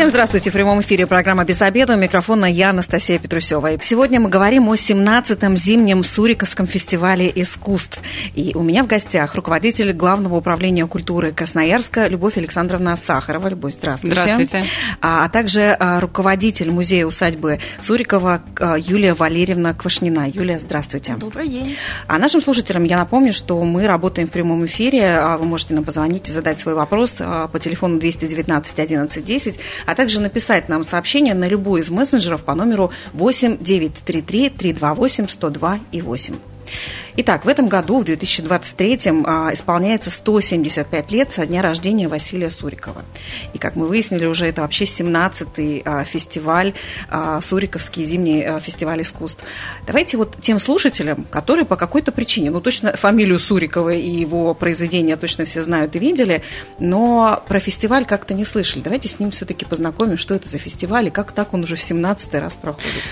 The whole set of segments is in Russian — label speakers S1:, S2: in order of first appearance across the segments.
S1: Всем здравствуйте. В прямом эфире программа «Без обеда». У микрофона я, Анастасия Петрусева. И сегодня мы говорим о 17-м зимнем Суриковском фестивале искусств. И у меня в гостях руководитель Главного управления культуры Красноярска Любовь Александровна Сахарова. Любовь, здравствуйте.
S2: Здравствуйте.
S1: А, а также а, руководитель музея усадьбы Сурикова а, Юлия Валерьевна Квашнина. Юлия, здравствуйте.
S3: Добрый день.
S1: А нашим слушателям я напомню, что мы работаем в прямом эфире. Вы можете нам позвонить и задать свой вопрос по телефону 219 11 10 а также написать нам сообщение на любой из мессенджеров по номеру 8 933 328 102 и 8. Итак, в этом году, в 2023-м, а, исполняется 175 лет со дня рождения Василия Сурикова. И, как мы выяснили, уже это вообще 17-й а, фестиваль, а, Суриковский зимний фестиваль искусств. Давайте вот тем слушателям, которые по какой-то причине, ну, точно фамилию Сурикова и его произведения точно все знают и видели, но про фестиваль как-то не слышали. Давайте с ним все-таки познакомим, что это за фестиваль и как так он уже в 17-й раз проходит.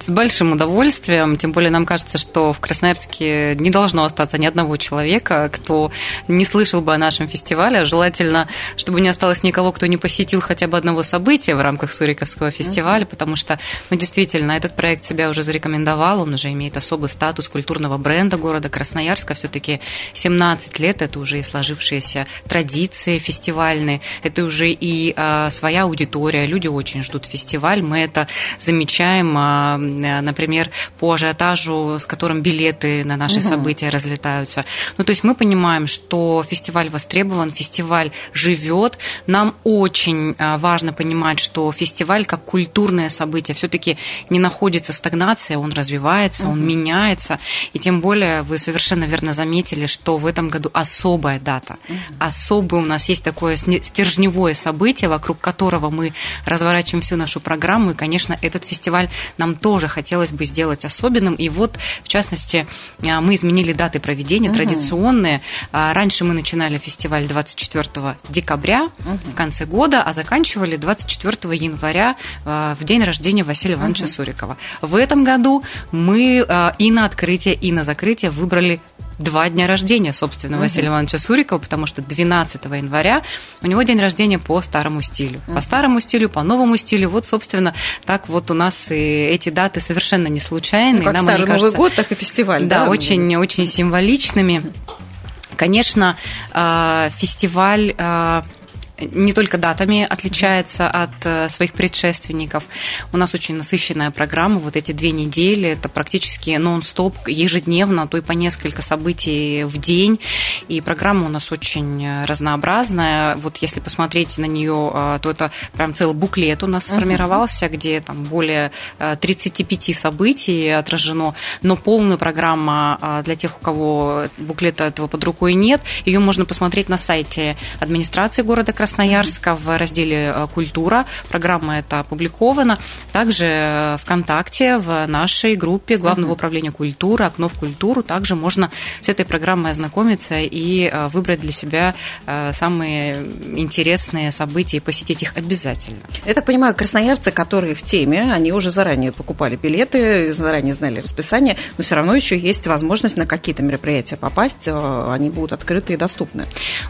S2: С большим удовольствием, тем более нам кажется, что в Красноярске не должно остаться ни одного человека, кто не слышал бы о нашем фестивале. Желательно, чтобы не осталось никого, кто не посетил хотя бы одного события в рамках Суриковского фестиваля, потому что, ну, действительно, этот проект себя уже зарекомендовал, он уже имеет особый статус культурного бренда города Красноярска. Все-таки 17 лет это уже и сложившиеся традиции фестивальные, это уже и а, своя аудитория, люди очень ждут фестиваль, мы это замечаем а, например, по ажиотажу, с которым билеты на наши угу. события разлетаются. Ну, то есть мы понимаем, что фестиваль востребован, фестиваль живет. Нам очень а, важно понимать, что фестиваль как культурное событие все-таки не находится в стагнации, он развивается, угу. он меняется. И тем более вы совершенно верно заметили, что в этом году особая дата. Угу. Особое у нас есть такое стержневое событие, вокруг которого мы разворачиваем всю нашу программу. И, конечно, этот фестиваль нам тоже хотелось бы сделать особенным. И вот, в частности, а, мы изменили даты проведения угу. традиционные. А, раньше мы начинали фестиваль 24 декабря угу. в конце года, а заканчивали 24 января а, в день рождения Василия Ивановича угу. Сурикова. В этом году мы и на открытие, и на закрытие выбрали два дня рождения, собственно, угу. Василия Ивановича Сурикова, потому что 12 января у него день рождения по старому стилю. Угу. По старому стилю, по новому стилю. Вот, собственно, так вот у нас и эти даты совершенно не случайные. Ну,
S1: как Нам Старый Новый кажутся, год, так и фестиваль.
S2: Да, да очень, очень символичными. Конечно, а, фестиваль а, не только датами отличается от э, своих предшественников. У нас очень насыщенная программа. Вот эти две недели это практически нон-стоп, ежедневно, а то и по несколько событий в день. И программа у нас очень разнообразная. Вот если посмотреть на нее, э, то это прям целый буклет у нас сформировался, где там более 35 э, событий отражено. Но полная программа для тех, у кого буклета этого под рукой нет, ее можно посмотреть на сайте администрации города Краснодар Красноярска в разделе э, «Культура». Программа эта опубликована. Также э, ВКонтакте в нашей группе Главного управления культуры «Окно в культуру» также можно с этой программой ознакомиться и э, выбрать для себя самые интересные события и посетить их обязательно.
S1: Я так понимаю, красноярцы, которые в теме, они уже заранее покупали билеты, заранее знали расписание, но все равно еще есть возможность на какие-то мероприятия попасть, они будут открыты и доступны.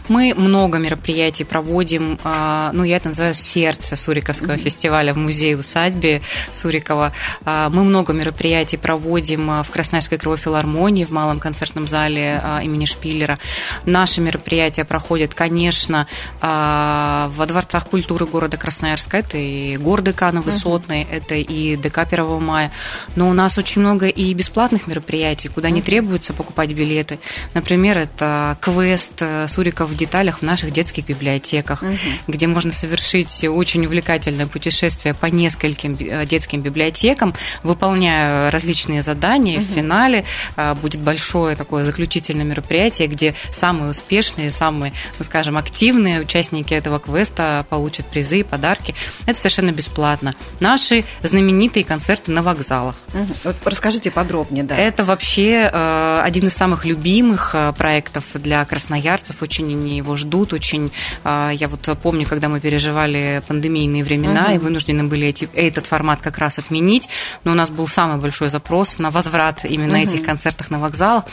S2: Мы много мероприятий проводим проводим, а, ну, я это называю сердце Суриковского фестиваля в музее-усадьбе Сурикова. А, мы много мероприятий проводим а, в Красноярской кровофилармонии, в Малом концертном зале имени Шпиллера. Наши мероприятия проходят, конечно, во дворцах культуры города Красноярска. Это и гор Декана Высотный, это и ДК 1 мая. Но у нас очень много и бесплатных мероприятий, куда не требуется покупать билеты. Например, это квест Суриков в деталях в наших детских библиотеках угу. где можно совершить очень увлекательное путешествие по нескольким э, детским библиотекам, выполняя различные задания. Угу. В финале э, будет большое такое заключительное мероприятие, где самые успешные, самые, ну, скажем, активные участники этого квеста получат призы и подарки. Это совершенно бесплатно. Наши знаменитые концерты на вокзалах.
S1: Угу. Вот расскажите подробнее, да.
S2: Это вообще э, один из самых любимых проектов для красноярцев. Очень они его ждут, очень, я Я вот помню, когда мы переживали пандемийные времена угу. и вынуждены были эти, этот формат как раз отменить, но у нас был самый большой запрос на возврат именно угу. этих концертах на вокзалах.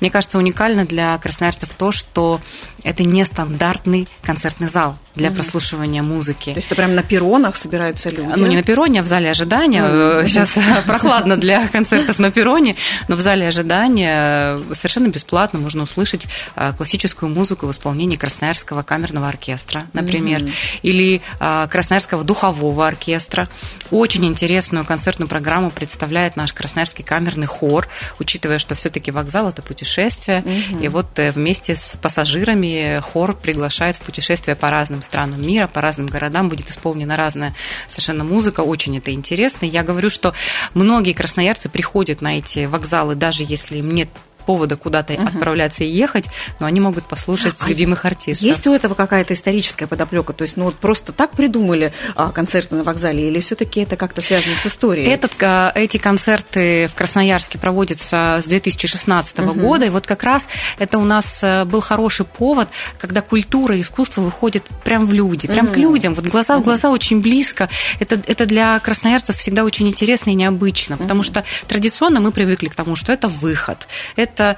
S2: Мне кажется, уникально для красноярцев то, что это нестандартный концертный зал для угу. прослушивания музыки.
S1: То есть это прям на перронах собираются люди?
S2: Ну, не на перроне, а в зале ожидания. Угу. Сейчас прохладно для концертов на перроне, но в зале ожидания совершенно бесплатно можно услышать а, классическую музыку в исполнении Красноярского камерного оркестра, например, угу. или а, Красноярского духового оркестра. Очень интересную концертную программу представляет наш Красноярский камерный хор, учитывая, что все-таки вокзал это путешествие, угу. и вот э, вместе с пассажирами хор приглашает в путешествие по разным странам мира, по разным городам будет исполнена разная совершенно музыка, очень это интересно. Я говорю, что многие красноярцы приходят на эти вокзалы, даже если им нет повода куда-то угу. отправляться и ехать, но они могут послушать а любимых артистов.
S1: Есть у этого какая-то историческая подоплека? То есть, ну вот просто так придумали а, концерты на вокзале, или все-таки это как-то связано с историей?
S2: Этот, эти концерты в Красноярске проводятся с 2016 угу. года, и вот как раз это у нас э, был хороший повод, когда культура и искусство выходят прям в люди, прям угу. к людям, вот глаза в глаза очень близко. Это, это для красноярцев всегда очень интересно и необычно, потому что традиционно мы привыкли к тому, что это выход, это это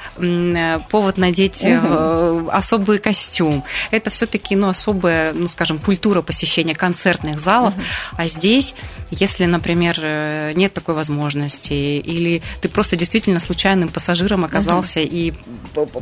S2: повод надеть угу. особый костюм. Это все-таки ну, особая, ну, скажем, культура посещения концертных залов. Угу. А здесь, если, например, э, нет такой возможности, или ты просто действительно случайным пассажиром оказался угу. и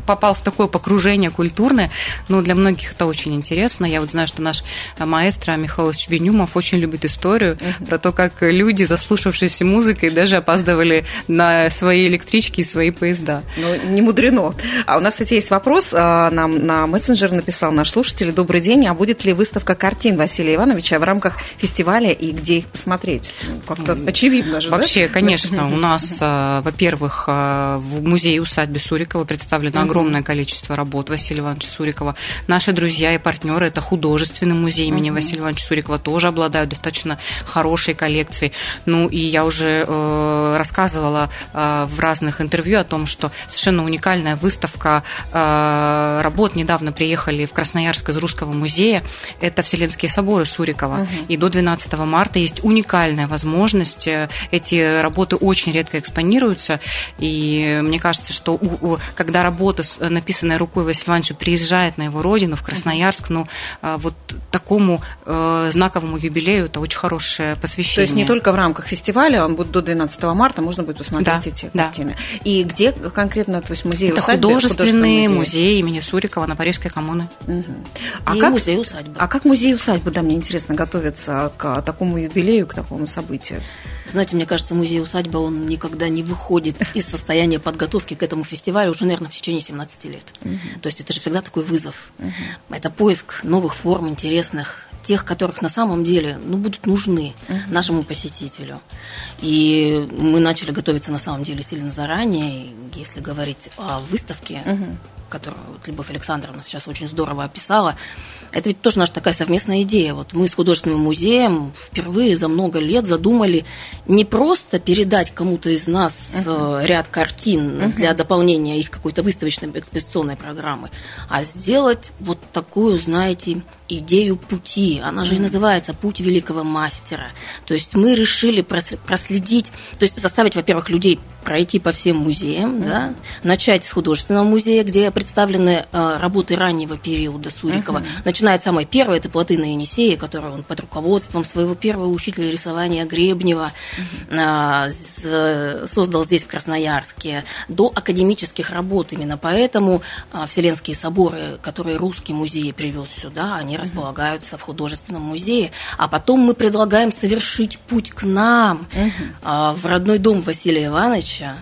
S2: попал в такое покружение культурное, ну, для многих это очень интересно. Я вот знаю, что наш маэстро Михаил Чубенюмов очень любит историю угу. про то, как люди, заслушавшись музыкой, даже опаздывали на свои электрички и свои поезда.
S1: Ну, не мудрено. А у нас, кстати, есть вопрос. А, нам на мессенджер написал наш слушатель. Добрый день. А будет ли выставка картин Василия Ивановича в рамках фестиваля и где их посмотреть? Ну, как-то очевидно же,
S2: Вообще, да? конечно. У нас, а, во-первых, а, в музее усадьбы Сурикова представлено огромное количество работ Василия Ивановича Сурикова. Наши друзья и партнеры – это художественный музей имени Василия Ивановича Сурикова, тоже обладают достаточно хорошей коллекцией. Ну, и я уже э, рассказывала в разных интервью о том, что совершенно уникальная выставка э, работ. Недавно приехали в Красноярск из Русского музея. Это Вселенские соборы Сурикова. Угу. И до 12 марта есть уникальная возможность. Эти работы очень редко экспонируются. И мне кажется, что когда работа, написанная рукой Василия Ивановича, приезжает на его родину, в Красноярск, ну, э, вот такому э, знаковому юбилею это очень хорошее посвящение. То
S1: есть не только в рамках фестиваля, он будет до 12 марта, можно будет посмотреть да, эти да. картины. И где конкретно, то есть музей
S2: Это
S1: усадьбы,
S2: художественный музей. музей имени Сурикова на Парижской коммуне. Угу.
S1: А, как, музей усадьбы. а как музей усадьбы, да, мне интересно, готовится к такому юбилею, к такому событию?
S3: Знаете, мне кажется, музей усадьба, он никогда не выходит из состояния подготовки к этому фестивалю уже, наверное, в течение 17 лет. Угу. То есть это же всегда такой вызов. Угу. Это поиск новых форм, интересных, тех, которых на самом деле ну, будут нужны uh нашему посетителю. И мы начали готовиться на самом деле сильно заранее. Если говорить о выставке, uh которую вот Любовь Александровна сейчас очень здорово описала, это ведь тоже наша такая совместная идея. Вот мы с художественным музеем впервые за много лет задумали не просто передать кому-то из нас uh-huh. ряд картин uh-huh. для дополнения их какой-то выставочной экспозиционной программы, а сделать вот такую, знаете, идею пути. Она же и называется «Путь великого мастера». То есть мы решили проследить, то есть заставить, во-первых, людей пройти по всем музеям, mm-hmm. да, начать с художественного музея, где представлены э, работы раннего периода Сурикова. Mm-hmm. Начиная от самой первой, это плотина Енисея, которую он под руководством своего первого учителя рисования Гребнева mm-hmm. э, создал здесь, в Красноярске, до академических работ. Именно поэтому э, Вселенские соборы, которые русский музей привез сюда, они располагаются в художественном музее. А потом мы предлагаем совершить путь к нам, uh в родной дом Василия Ивановича,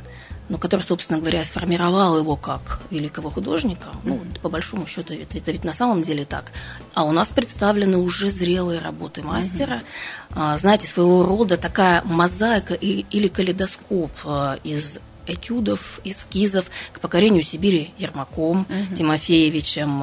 S3: ну, который, собственно говоря, сформировал его как великого художника. Ну, по большому счету, это, это ведь на самом деле так. А у нас представлены уже зрелые работы мастера. uh Знаете, своего рода такая мозаика или калейдоскоп а, из этюдов, эскизов к покорению Сибири Ермаком, uh Тимофеевичем,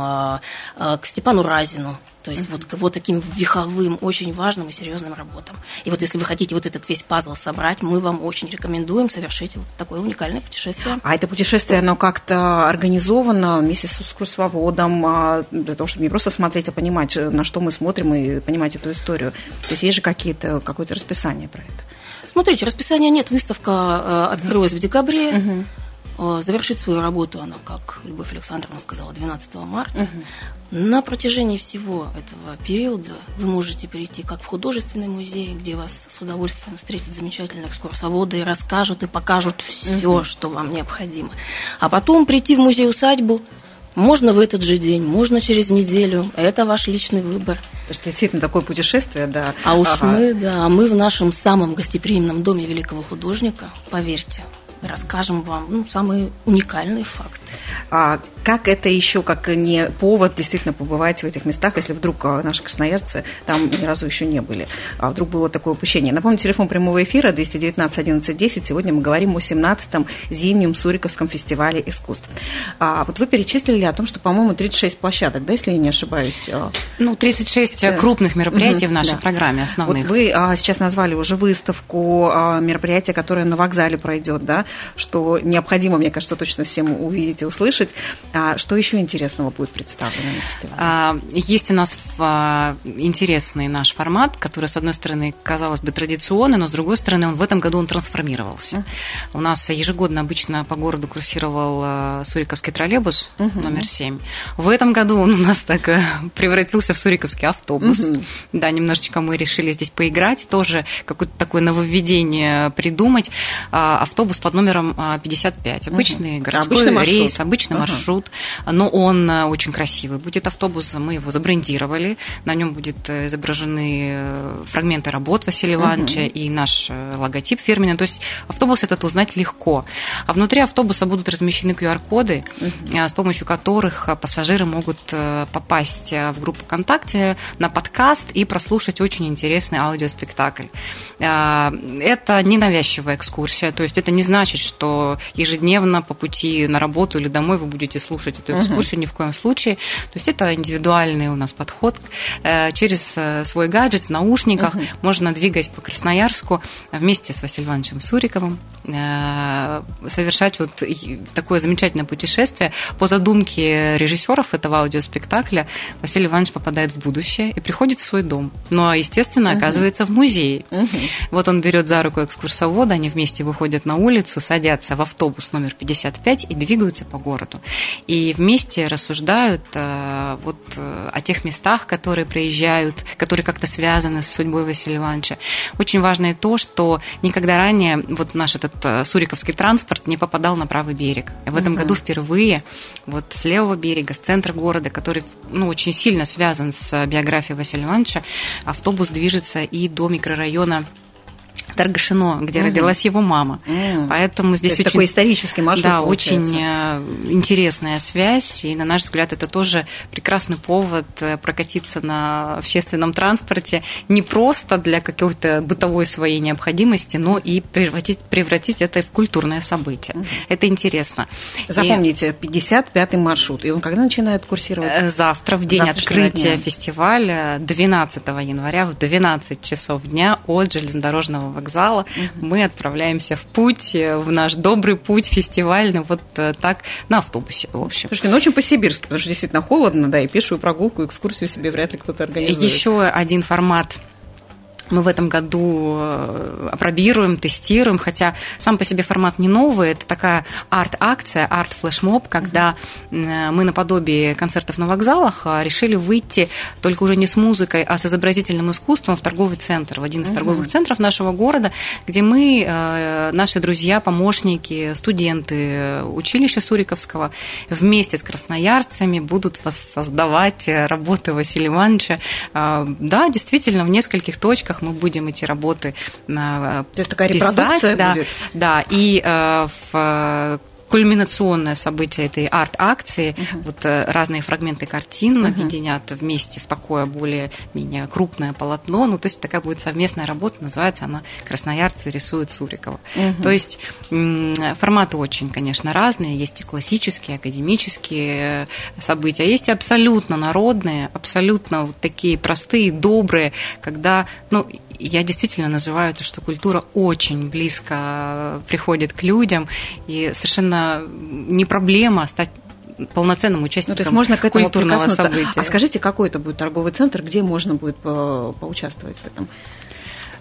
S3: к Степану Разину, то есть вот к вот таким веховым, очень важным и серьезным работам. И вот если вы хотите вот этот весь пазл собрать, мы вам очень рекомендуем совершить вот такое уникальное путешествие.
S1: А это путешествие, оно как-то организовано вместе с экскурсоводом, а, для того, чтобы не просто смотреть, а понимать, на что мы смотрим и понимать эту историю. То есть есть же какие-то, какое-то расписание про это?
S3: Смотрите, расписания нет. Выставка э, открылась в декабре. Угу. Завершит свою работу она, как Любовь Александровна сказала, 12 марта. Угу. На протяжении всего этого периода вы можете прийти как в художественный музей, где вас с удовольствием встретят замечательные экскурсоводы и расскажут и покажут все, угу. что вам необходимо. А потом прийти в музей-усадьбу можно в этот же день, можно через неделю. Это ваш личный выбор.
S1: То есть действительно такое путешествие, да.
S3: А уж ага. мы, да, мы в нашем самом гостеприимном доме великого художника, поверьте, расскажем вам ну, самые уникальные факты.
S1: А как это еще как не повод действительно побывать в этих местах, если вдруг а, наши красноярцы там ни разу еще не были, а вдруг было такое упущение. Напомню, телефон прямого эфира 219 11 10. Сегодня мы говорим о 17-м зимнем Суриковском фестивале искусств. А вот вы перечислили о том, что, по-моему, 36 площадок, да, если я не ошибаюсь? А?
S2: Ну, 36 да. крупных мероприятий угу, в нашей да. программе основных.
S1: Вот вы а, сейчас назвали уже выставку, а, мероприятие, которое на вокзале пройдет, да, что необходимо, мне кажется, точно всем увидеть и услышать. А что еще интересного будет представлено на фестивале? А,
S2: есть у нас а, интересный наш формат, который, с одной стороны, казалось бы, традиционный, но с другой стороны, он в этом году он трансформировался. У нас ежегодно обычно по городу курсировал а, Суриковский троллейбус uh-huh. номер 7. В этом году он у нас так э, превратился в Суриковский автобус. Uh-huh. Да, немножечко мы решили здесь поиграть, тоже какое-то такое нововведение придумать. Автобус под номером 55. Обычный uh-huh. городской обычный рейс, маршрут. обычный uh-huh. маршрут но он э, очень красивый. Будет автобус, мы его забрендировали, на нем будет э, изображены э, фрагменты работ Василия Ивановича угу. и наш логотип фирменный. То есть автобус этот узнать легко. А внутри автобуса будут размещены QR-коды, угу. с помощью которых пассажиры могут попасть в группу ВКонтакте на подкаст и прослушать очень интересный аудиоспектакль. Это ненавязчивая экскурсия, то есть это не значит, что ежедневно по пути на работу или домой вы будете слушать эту экскурсию uh-huh. ни в коем случае. То есть это индивидуальный у нас подход. Э, через э, свой гаджет в наушниках uh-huh. можно, двигаясь по Красноярску, вместе с Василием Ивановичем Суриковым, э, совершать вот такое замечательное путешествие. По задумке режиссеров этого аудиоспектакля Василий Иванович попадает в будущее и приходит в свой дом. Ну, а, естественно, uh-huh. оказывается в музее. Uh-huh. Вот он берет за руку экскурсовода, они вместе выходят на улицу, садятся в автобус номер 55 и двигаются по городу и вместе рассуждают э, вот э, о тех местах, которые проезжают, которые как-то связаны с судьбой Василия Ивановича. Очень важно и то, что никогда ранее вот наш этот э, суриковский транспорт не попадал на правый берег. И в этом угу. году впервые вот с левого берега, с центра города, который ну, очень сильно связан с биографией Василия Ивановича, автобус движется и до микрорайона Таргашино, где угу. родилась его мама. Угу. Поэтому здесь
S1: очень... такой исторический маршрут
S2: Да, получается. очень э, интересная связь, и, на наш взгляд, это тоже прекрасный повод э, прокатиться на общественном транспорте не просто для какой-то бытовой своей необходимости, но и превратить, превратить это в культурное событие. Угу. Это интересно.
S1: Запомните, 55-й маршрут, и он когда начинает курсировать? Э,
S2: завтра, в день открытия дня. фестиваля, 12 января в 12 часов дня от железнодорожного вокзала, угу. мы отправляемся в путь, э, в наш добрый путь фестивальный, вот э, так, на автобусе, в общем.
S1: Слушайте, ну очень по-сибирски, потому что действительно холодно, да, и пешую прогулку, экскурсию себе вряд ли кто-то организует.
S2: Еще один формат мы в этом году э, опробируем, тестируем, хотя сам по себе формат не новый, это такая арт-акция, арт-флешмоб, когда мы наподобие концертов на вокзалах а, решили выйти только уже не с музыкой, а с изобразительным искусством в торговый центр, в один из торговых центров нашего города, где мы, э, наши друзья, помощники, студенты училища Суриковского вместе с красноярцами будут воссоздавать работы Василия Ивановича. А, да, действительно, в нескольких точках мы будем эти работы
S1: То есть такая писать, репродукция
S2: да,
S1: будет?
S2: Да, и э, в кульминационное событие этой арт-акции. Угу. Вот э, разные фрагменты картин угу. объединят вместе в такое более-менее крупное полотно. Ну, то есть такая будет совместная работа, называется она «Красноярцы рисуют Сурикова». Угу. То есть форматы очень, конечно, разные. Есть и классические, академические события, а есть и абсолютно народные, абсолютно вот такие простые, добрые, когда, ну, я действительно называю это, что культура очень близко приходит к людям, и совершенно не проблема стать полноценным участником ну, то есть можно к этому культурного события.
S1: А скажите, какой это будет торговый центр, где можно будет по поучаствовать в этом?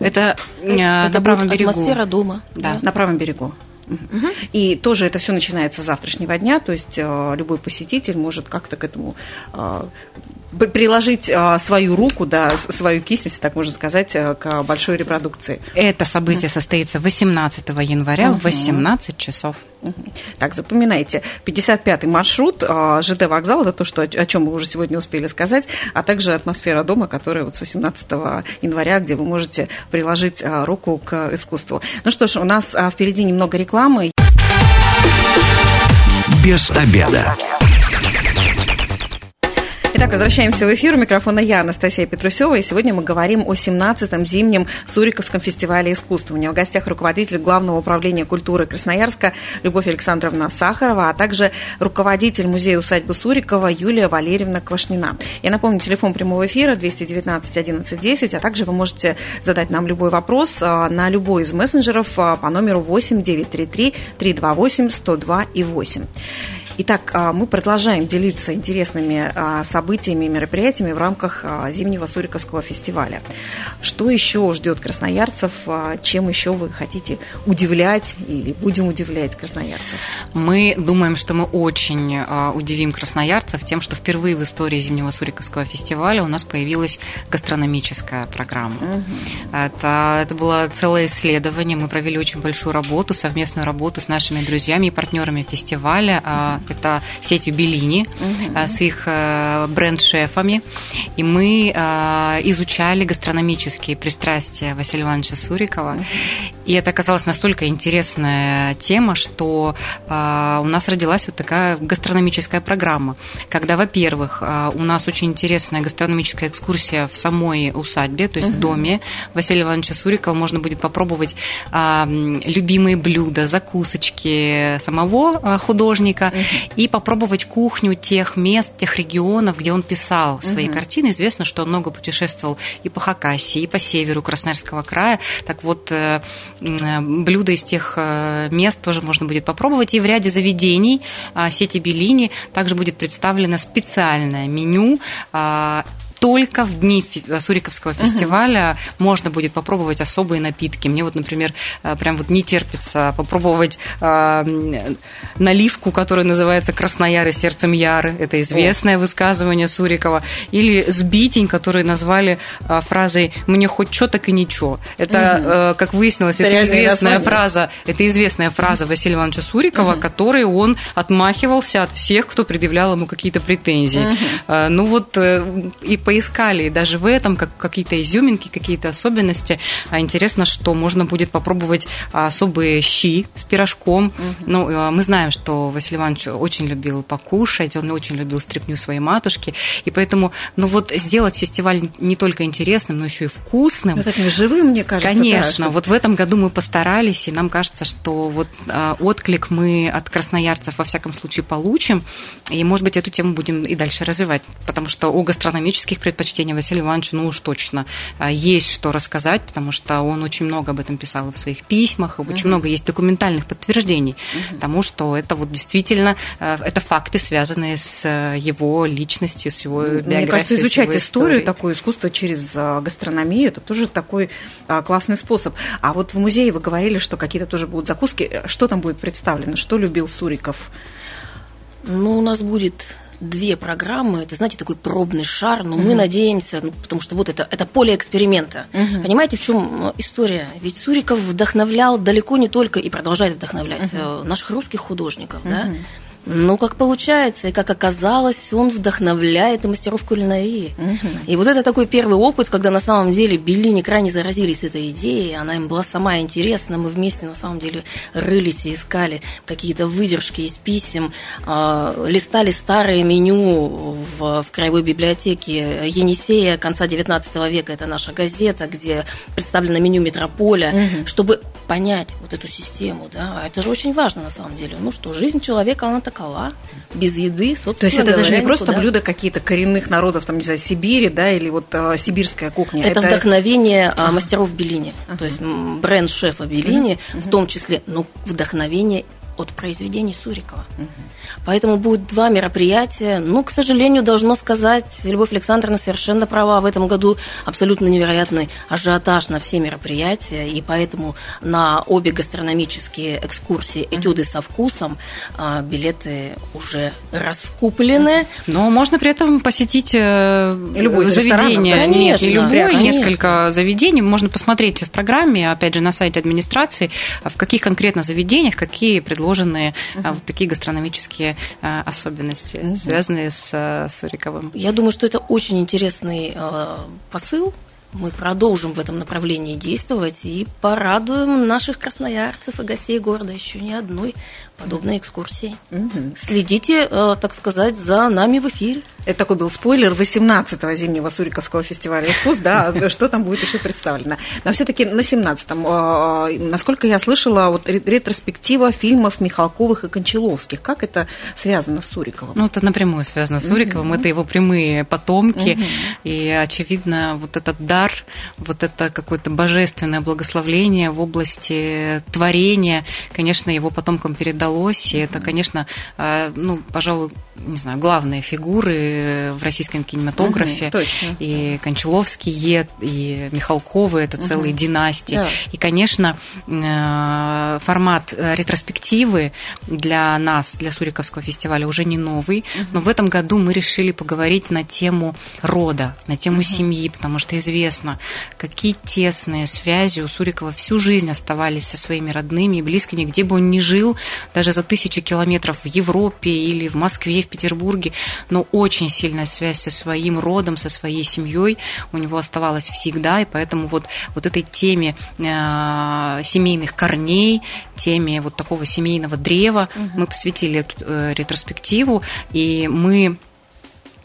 S2: Это, это на
S3: правом берегу. Атмосфера дома.
S1: Да. да. На правом берегу. Угу. И тоже это все начинается с завтрашнего дня, то есть э, любой посетитель может как-то к этому э, приложить а, свою руку, да, свою кисть, если так можно сказать, э, к большой репродукции.
S2: Это событие состоится 18 января угу. в 18 часов.
S1: Так, запоминайте. 55-й маршрут, а, ЖД вокзал, это то, что, о чем мы уже сегодня успели сказать, а также атмосфера дома, которая вот с 18 января, где вы можете приложить а, руку к искусству. Ну что ж, у нас впереди немного рекламы.
S4: Без обеда.
S1: Итак, возвращаемся в эфир. У микрофона я, Анастасия Петрусева. И сегодня мы говорим о 17-м зимнем Суриковском фестивале искусства. У меня в гостях руководитель Главного управления культуры Красноярска Любовь Александровна Сахарова, а также руководитель музея усадьбы Сурикова Юлия Валерьевна Квашнина. Я напомню, телефон прямого эфира 219 11 10, а также вы можете задать нам любой вопрос а, на любой из мессенджеров а, по номеру 8 933 328 102 и 8. Итак, а, мы продолжаем делиться интересными а, событиями и мероприятиями в рамках а, зимнего Суриковского фестиваля. Что еще ждет красноярцев? Чем еще вы хотите удивлять или будем удивлять красноярцев?
S2: Мы думаем, что мы очень удивим красноярцев тем, что впервые в истории зимнего Суриковского фестиваля у нас появилась гастрономическая программа. Угу. Это, это было целое исследование. Мы провели очень большую работу, совместную работу с нашими друзьями и партнерами фестиваля это сетью Беллини угу. с их э, бренд-шефами. И мы э, изучали гастрономические пристрастия Василия Ивановича Сурикова. Угу. И это оказалась настолько интересная тема, что у нас родилась вот такая гастрономическая программа, когда, во-первых, у нас очень интересная гастрономическая экскурсия в самой усадьбе, то есть угу. в доме Василия Ивановича Сурикова можно будет попробовать любимые блюда, закусочки самого художника. И попробовать кухню тех мест, тех регионов, где он писал свои угу. картины. Известно, что он много путешествовал и по Хакасии, и по северу Красноярского края. Так вот, э, блюда из тех э, мест тоже можно будет попробовать. И в ряде заведений а, сети Беллини также будет представлено специальное меню а, только в дни Суриковского фестиваля угу. можно будет попробовать особые напитки. Мне вот, например, э, прям вот не терпится попробовать э, наливку, которая называется «Краснояры сердцем Яры». Это известное О. высказывание Сурикова. Или сбитень, который назвали э, фразой «мне хоть что, так и ничего». Это, угу. как выяснилось, это, это известная фраза, это известная фраза Василия Ивановича Сурикова, угу. которой он отмахивался от всех, кто предъявлял ему какие-то претензии. Угу. Ну вот и поискали даже в этом как какие-то изюминки, какие-то особенности. А интересно, что можно будет попробовать особые щи с пирожком. Угу. Ну, а, мы знаем, что Василий Иванович очень любил покушать, он очень любил стряпню своей матушки, и поэтому, ну вот сделать фестиваль не только интересным, но еще и вкусным.
S1: Ну, таким живым, мне кажется.
S2: Конечно, да, вот в этом году мы постарались, и нам кажется, что вот а, отклик мы от красноярцев во всяком случае получим, и, может быть, эту тему будем и дальше развивать, потому что о гастрономических своих предпочтений Василию Ивановичу, ну уж точно, а, есть что рассказать, потому что он очень много об этом писал в своих письмах, очень угу. много есть документальных подтверждений угу. тому, что это вот действительно, а, это факты, связанные с а, его личностью, с его биографией.
S1: Мне кажется, изучать историю, такое искусство через гастрономию, это тоже такой классный способ. А вот в музее вы говорили, что какие-то тоже будут закуски. Что там будет представлено? Что любил Суриков?
S3: Ну, у нас будет две программы, это, знаете, такой пробный шар, но угу. мы надеемся, ну, потому что вот это, это поле эксперимента. Угу. Понимаете, в чем э, история? Ведь Суриков вдохновлял далеко не только и продолжает вдохновлять угу. наших русских художников, угу. да? Ну, как получается, и как оказалось, он вдохновляет и мастеров кулинарии. Угу. И вот это такой первый опыт, когда на самом деле Беллини крайне заразились этой идеей, она им была сама интересна, мы вместе на самом деле рылись и искали какие-то выдержки из писем, э, листали старое меню в, в краевой библиотеке Енисея конца XIX века, это наша газета, где представлено меню метрополя, угу. чтобы понять вот эту систему, да, это же очень важно на самом деле. Ну что, жизнь человека, она такова, без еды, собственно
S1: То есть это говоря, даже не просто никуда. блюда какие-то коренных народов, там, не знаю, Сибири, да, или вот а, сибирская кухня.
S3: Это, это... вдохновение а, мастеров Беллини, ага. то есть бренд шефа Беллини, ага. в том числе, ну, вдохновение от произведений Сурикова. Угу. Поэтому будет два мероприятия. Ну, к сожалению, должно сказать, Любовь Александровна совершенно права. В этом году абсолютно невероятный ажиотаж на все мероприятия, и поэтому на обе гастрономические экскурсии «Этюды со вкусом» а, билеты уже раскуплены.
S2: Но можно при этом посетить э, любое заведение. Конечно, Нет, не любое, конечно. несколько заведений. Можно посмотреть в программе, опять же, на сайте администрации, в каких конкретно заведениях, какие предложения предложенные uh-huh. вот такие гастрономические а, особенности, uh-huh. связанные с а, Суриковым.
S3: Я думаю, что это очень интересный а, посыл. Мы продолжим в этом направлении действовать и порадуем наших красноярцев и гостей города еще не одной подобной экскурсии. Угу. Следите, так сказать, за нами в эфире.
S1: Это такой был спойлер 18-го зимнего Суриковского фестиваля искусств, да, что там будет еще представлено. Но все-таки на 17-м, а, насколько я слышала, вот ретроспектива фильмов Михалковых и Кончаловских. Как это связано с Суриковым?
S2: Ну, это напрямую связано с Суриковым, это его прямые потомки, и, очевидно, вот этот дар, вот это какое-то божественное благословление в области творения, конечно, его потомкам передалось, и это, конечно, а, ну, пожалуй, не знаю, главные фигуры в российском кинематографе. Угу, точно. И Кончаловский, и Михалковы, это целые угу. династии. Да. И, конечно, э, формат ретроспективы для нас, для Суриковского фестиваля уже не новый, угу. но в этом году мы решили поговорить на тему рода, на тему угу. семьи, потому что известно, какие тесные связи у Сурикова всю жизнь оставались со своими родными и близкими, где бы он ни жил, даже за тысячи километров в Европе или в Москве, в Петербурге, но очень сильная связь со своим родом, со своей семьей у него оставалась всегда, и поэтому вот, вот этой теме э, семейных корней, теме вот такого семейного древа угу. мы посвятили эту э, ретроспективу, и мы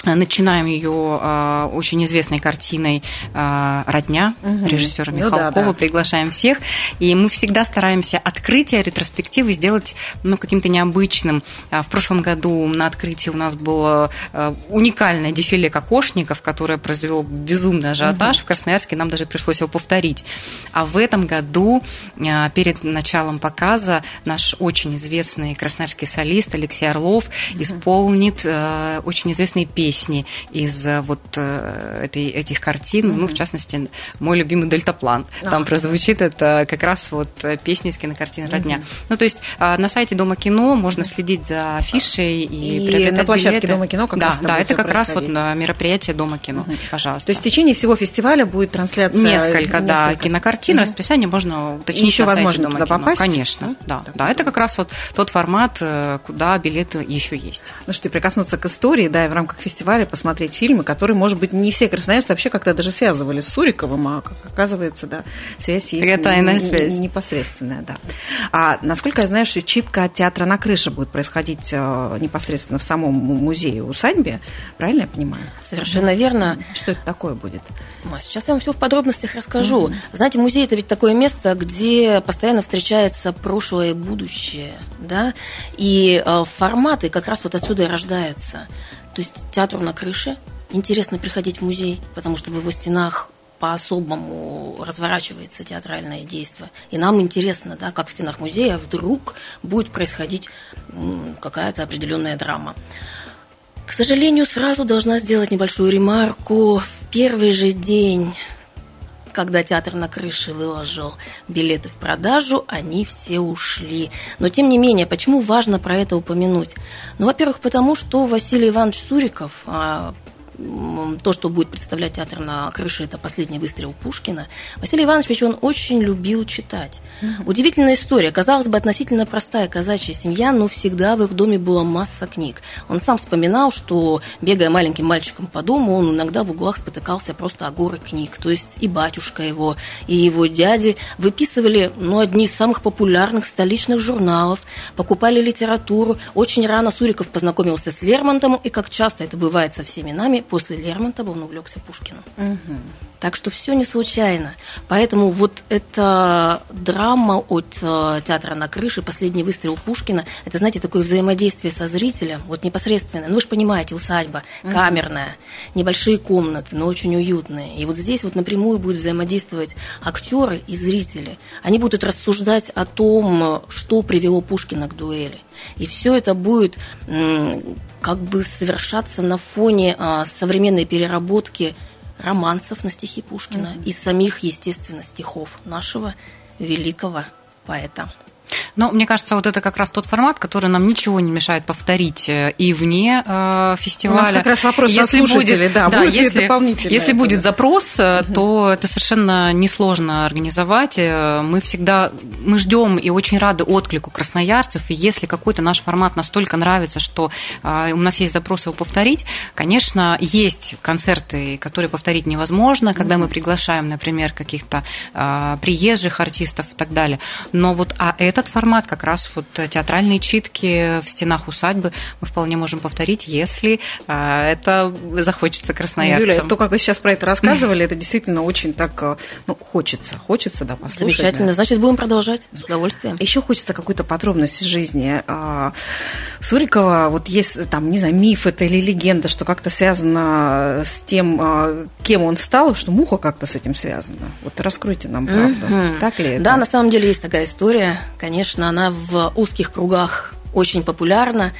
S2: Начинаем ее э, очень известной картиной э, «Родня» угу. режиссера Михалкова. Ну, да, да. Приглашаем всех. И мы всегда стараемся открытие ретроспективы сделать ну, каким-то необычным. В прошлом году на открытии у нас было э, уникальное дефиле кокошников, которое произвело безумный ажиотаж. Угу. В Красноярске нам даже пришлось его повторить. А в этом году, э, перед началом показа, наш очень известный красноярский солист Алексей Орлов угу. исполнит э, очень известные песни песни из э, вот э, этой, этих картин, mm-hmm. ну, в частности, мой любимый «Дельтаплан». А, Там прозвучит это как раз вот э, песни из кинокартины «Родня». Mm-hmm. Ну, то есть а, на сайте Дома кино можно следить за афишей и,
S1: и на площадке билеты. Дома кино как
S2: да,
S1: раз
S2: Да, это как раз вот на мероприятие Дома кино, mm-hmm. пожалуйста.
S1: То есть в течение всего фестиваля будет трансляция?
S2: Несколько, несколько. да, кинокартин, mm-hmm. расписание можно уточнить
S1: Еще на возможно Дома туда
S2: кино.
S1: попасть?
S2: Конечно, да, да, да. Это как раз вот тот формат, куда билеты еще есть.
S1: Ну что, прикоснуться к истории, да, и в рамках фестиваля посмотреть фильмы, которые, может быть, не все красноярцы вообще как-то даже связывали с Суриковым, а, как оказывается, да, связь есть.
S2: Это тайная связь.
S1: Непосредственная, да. А насколько я знаю, что читка от театра на крыше будет происходить а, непосредственно в самом музее усадьбе, правильно я понимаю?
S3: Совершенно верно.
S1: Что это такое будет?
S3: А сейчас я вам все в подробностях расскажу. Mm-hmm. Знаете, музей это ведь такое место, где постоянно встречается прошлое и будущее, да, и э, форматы как раз вот отсюда и рождаются. То есть театр на крыше, интересно приходить в музей, потому что в его стенах по-особому разворачивается театральное действие. И нам интересно, да, как в стенах музея вдруг будет происходить какая-то определенная драма. К сожалению, сразу должна сделать небольшую ремарку. В первый же день когда театр на крыше выложил билеты в продажу, они все ушли. Но тем не менее, почему важно про это упомянуть? Ну, во-первых, потому что Василий Иванович Суриков, а, то, что будет представлять театр на крыше, это последний выстрел Пушкина. Василий Иванович, ведь он очень любил читать. Угу. Удивительная история. Казалось бы, относительно простая казачья семья, но всегда в их доме была масса книг. Он сам вспоминал, что, бегая маленьким мальчиком по дому, он иногда в углах спотыкался просто о горы книг. То есть и батюшка его, и его дяди выписывали ну, одни из самых популярных столичных журналов, покупали литературу. Очень рано Суриков познакомился с Лермонтом, и, как часто это бывает со всеми нами, после Лермонтова он увлекся Пушкиным. Угу. Так что все не случайно. Поэтому вот эта драма от э, театра на крыше, последний выстрел Пушкина, это, знаете, такое взаимодействие со зрителем, вот непосредственно. Ну, вы же понимаете, усадьба, камерная, небольшие комнаты, но очень уютные. И вот здесь вот напрямую будут взаимодействовать актеры и зрители. Они будут рассуждать о том, что привело Пушкина к дуэли. И все это будет как бы совершаться на фоне а, современной переработки романсов на стихи Пушкина mm-hmm. и самих, естественно, стихов нашего великого поэта.
S2: Но мне кажется, вот это как раз тот формат, который нам ничего не мешает повторить э, и вне э, фестиваля. У нас
S1: как раз вопрос если будет, да,
S2: да будет если, если это, будет запрос, угу. то это совершенно несложно организовать. Э, мы всегда мы ждем и очень рады отклику красноярцев. И если какой-то наш формат настолько нравится, что у нас есть запрос его повторить, конечно, есть концерты, которые повторить невозможно, когда мы приглашаем, например, каких-то приезжих артистов и так далее. Но вот а этот формат формат, как раз вот театральные читки в стенах усадьбы мы вполне можем повторить, если а, это захочется красноярцам.
S1: Юля, то, как вы сейчас про это рассказывали, это действительно очень так, а, ну, хочется, хочется, да, послушать.
S3: Замечательно,
S1: да.
S3: значит, будем продолжать с удовольствием.
S1: Еще хочется какую-то подробность из жизни. А, Сурикова, вот есть там, не знаю, миф это или легенда, что как-то связано с тем, кем он стал, что муха как-то с этим связана. Вот раскройте нам правду. Mm-hmm. Так ли это?
S3: Да, на самом деле есть такая история. Конечно, конечно, она в узких кругах очень популярна.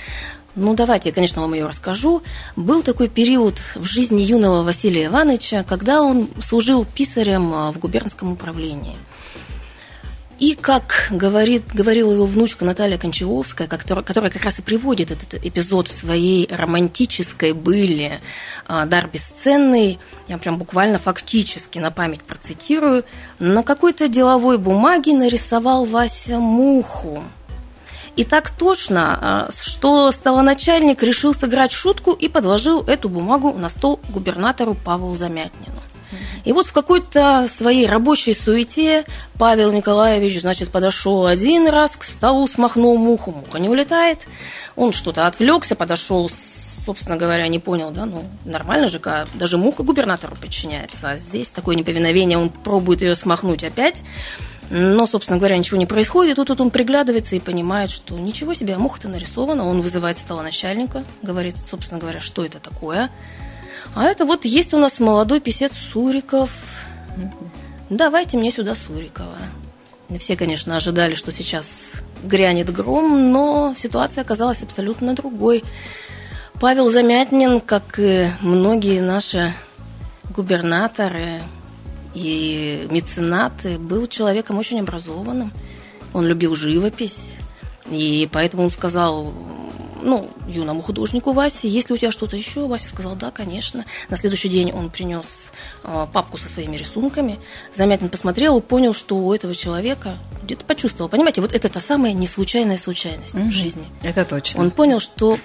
S3: Ну, давайте я, конечно, вам ее расскажу. Был такой период в жизни юного Василия Ивановича, когда он служил писарем а, в губернском управлении – и, как говорит, говорила его внучка Наталья Кончаловская, которая, которая как раз и приводит этот эпизод в своей романтической были а, «Дар бесценный», я прям буквально фактически на память процитирую, на какой-то деловой бумаге нарисовал Вася муху. И так тошно, а, что столоначальник решил сыграть шутку и подложил эту бумагу на стол губернатору Павлу Замятнину. И вот в какой-то своей рабочей суете Павел Николаевич, значит, подошел один раз к столу, смахнул муху, муха не улетает. Он что-то отвлекся, подошел, собственно говоря, не понял, да, ну, нормально же, даже муха губернатору подчиняется, а здесь такое неповиновение, он пробует ее смахнуть опять, но, собственно говоря, ничего не происходит. Тут, тут он приглядывается и понимает, что ничего себе, муха-то нарисована. Он вызывает стола начальника, говорит, собственно говоря, что это такое. А это вот есть у нас молодой писец Суриков. Давайте мне сюда Сурикова. Все, конечно, ожидали, что сейчас грянет гром, но ситуация оказалась абсолютно другой. Павел Замятнин, как и многие наши губернаторы и меценаты, был человеком очень образованным. Он любил живопись, и поэтому он сказал, ну, юному художнику Васе, есть ли у тебя что-то еще? Вася сказал, да, конечно. На следующий день он принес э, папку со своими рисунками. Замятин посмотрел и понял, что у этого человека где-то почувствовал. Понимаете, вот это та самая неслучайная случайность угу. в жизни.
S1: Это точно.
S3: Он понял, что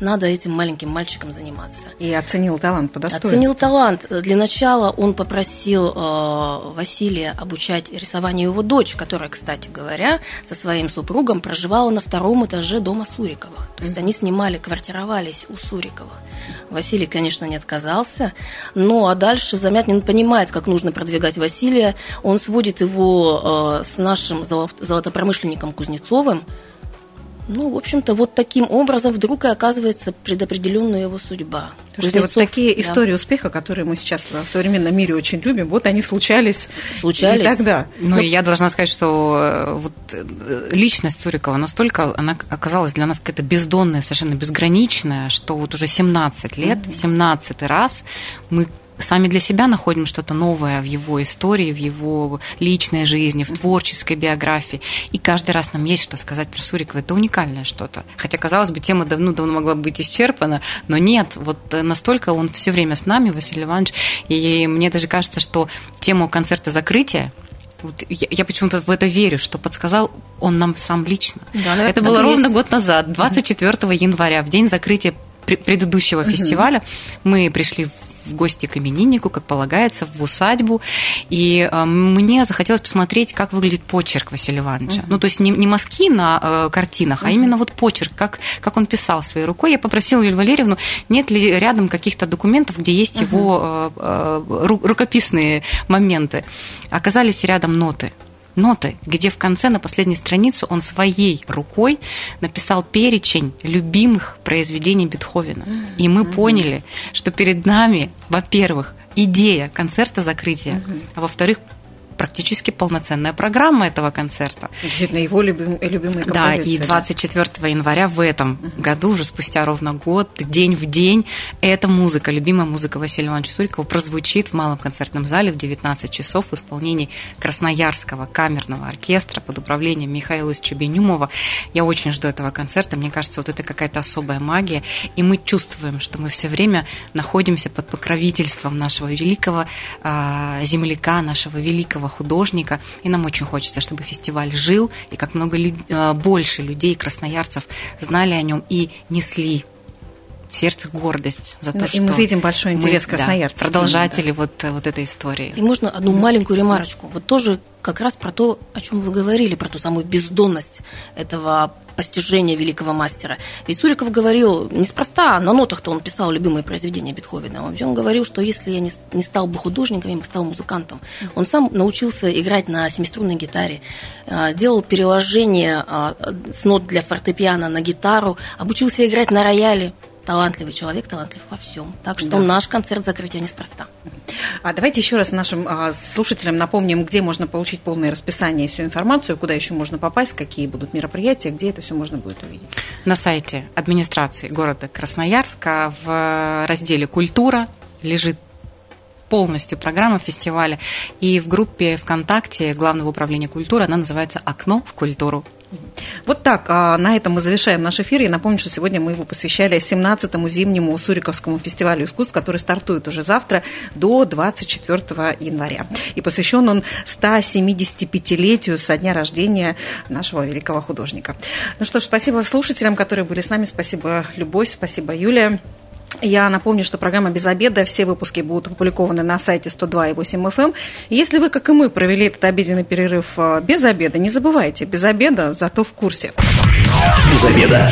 S3: надо этим маленьким мальчиком заниматься.
S1: И оценил талант по достоинству.
S3: Оценил талант. Для начала он попросил э, Василия обучать рисованию его дочь, которая, кстати говоря, со своим супругом проживала на втором этаже дома Суриковых. То есть mm-hmm. они снимали, квартировались у Суриковых. Василий, конечно, не отказался, ну а дальше Замятнин понимает, как нужно продвигать Василия. Он сводит его э, с нашим золотопромышленником Кузнецовым, ну, в общем-то, вот таким образом вдруг и оказывается предопределенная его судьба.
S1: Слушайте, вот такие да. истории успеха, которые мы сейчас в современном мире очень любим, вот они случались, случались. и тогда.
S2: Ну, вот. и я должна сказать, что э, вот э, личность Цурикова настолько, она оказалась для нас какая-то бездонная, совершенно безграничная, что вот уже 17 лет, 17 раз мы сами для себя находим что-то новое в его истории, в его личной жизни, в творческой биографии. И каждый раз нам есть что сказать про Сурикова. Это уникальное что-то. Хотя, казалось бы, тема давно, давно могла быть исчерпана, но нет. Вот настолько он все время с нами, Василий Иванович. И мне даже кажется, что тему концерта закрытия вот я, я почему-то в это верю, что подсказал он нам сам лично. Да, это было ровно есть. год назад, 24 января, в день закрытия предыдущего угу. фестиваля. Мы пришли в в гости к имениннику, как полагается, в усадьбу. И э, мне захотелось посмотреть, как выглядит почерк Василия Ивановича. Угу. Ну, то есть не, не мазки на э, картинах, угу. а именно вот почерк, как, как он писал своей рукой. Я попросила Юлию Валерьевну, нет ли рядом каких-то документов, где есть угу. его э, э, рукописные моменты. Оказались рядом ноты ноты, где в конце на последней странице он своей рукой написал перечень любимых произведений Бетховена. И мы поняли, что перед нами, во-первых, идея концерта закрытия, а во-вторых, практически полноценная программа этого концерта.
S1: Действительно, его любим, любимые композиции.
S2: Да, и 24 да. января в этом году, уже спустя ровно год, день в день, эта музыка, любимая музыка Василия Ивановича Сурикова, прозвучит в Малом концертном зале в 19 часов в исполнении Красноярского камерного оркестра под управлением Михаила Чебенюмова. Я очень жду этого концерта. Мне кажется, вот это какая-то особая магия. И мы чувствуем, что мы все время находимся под покровительством нашего великого э, земляка, нашего великого художника, и нам очень хочется, чтобы фестиваль жил, и как много э, больше людей, красноярцев, знали о нем и несли в сердце гордость за то,
S1: и
S2: что...
S1: И мы видим большой интерес мы, красноярцев.
S2: Да, продолжатели да. вот, вот этой истории.
S3: И можно одну маленькую ремарочку. Вот тоже как раз про то, о чем вы говорили, про ту самую бездонность этого постижения великого мастера. Ведь Суриков говорил, неспроста, на нотах-то он писал любимые произведения Бетховена. Он говорил, что если я не, не стал бы художником, я бы стал музыкантом. Он сам научился играть на семиструнной гитаре, а, сделал переложение а, с нот для фортепиано на гитару, обучился играть на рояле талантливый человек, талантлив во всем. Так что да. наш концерт закрытия неспроста.
S1: А давайте еще раз нашим а, слушателям напомним, где можно получить полное расписание и всю информацию, куда еще можно попасть, какие будут мероприятия, где это все можно будет увидеть.
S2: На сайте администрации города Красноярска в разделе «Культура» лежит полностью программа фестиваля. И в группе ВКонтакте Главного управления культуры она называется «Окно в культуру».
S1: Вот так, а на этом мы завершаем наш эфир. Я напомню, что сегодня мы его посвящали 17-му зимнему Суриковскому фестивалю искусств, который стартует уже завтра до 24 января. И посвящен он 175-летию со дня рождения нашего великого художника. Ну что ж, спасибо слушателям, которые были с нами. Спасибо, Любовь, спасибо, Юлия. Я напомню, что программа «Без обеда», все выпуски будут опубликованы на сайте 102.8 FM. Эм. Если вы, как и мы, провели этот обеденный перерыв э, без обеда, не забывайте, без обеда, зато в курсе.
S4: Без обеда.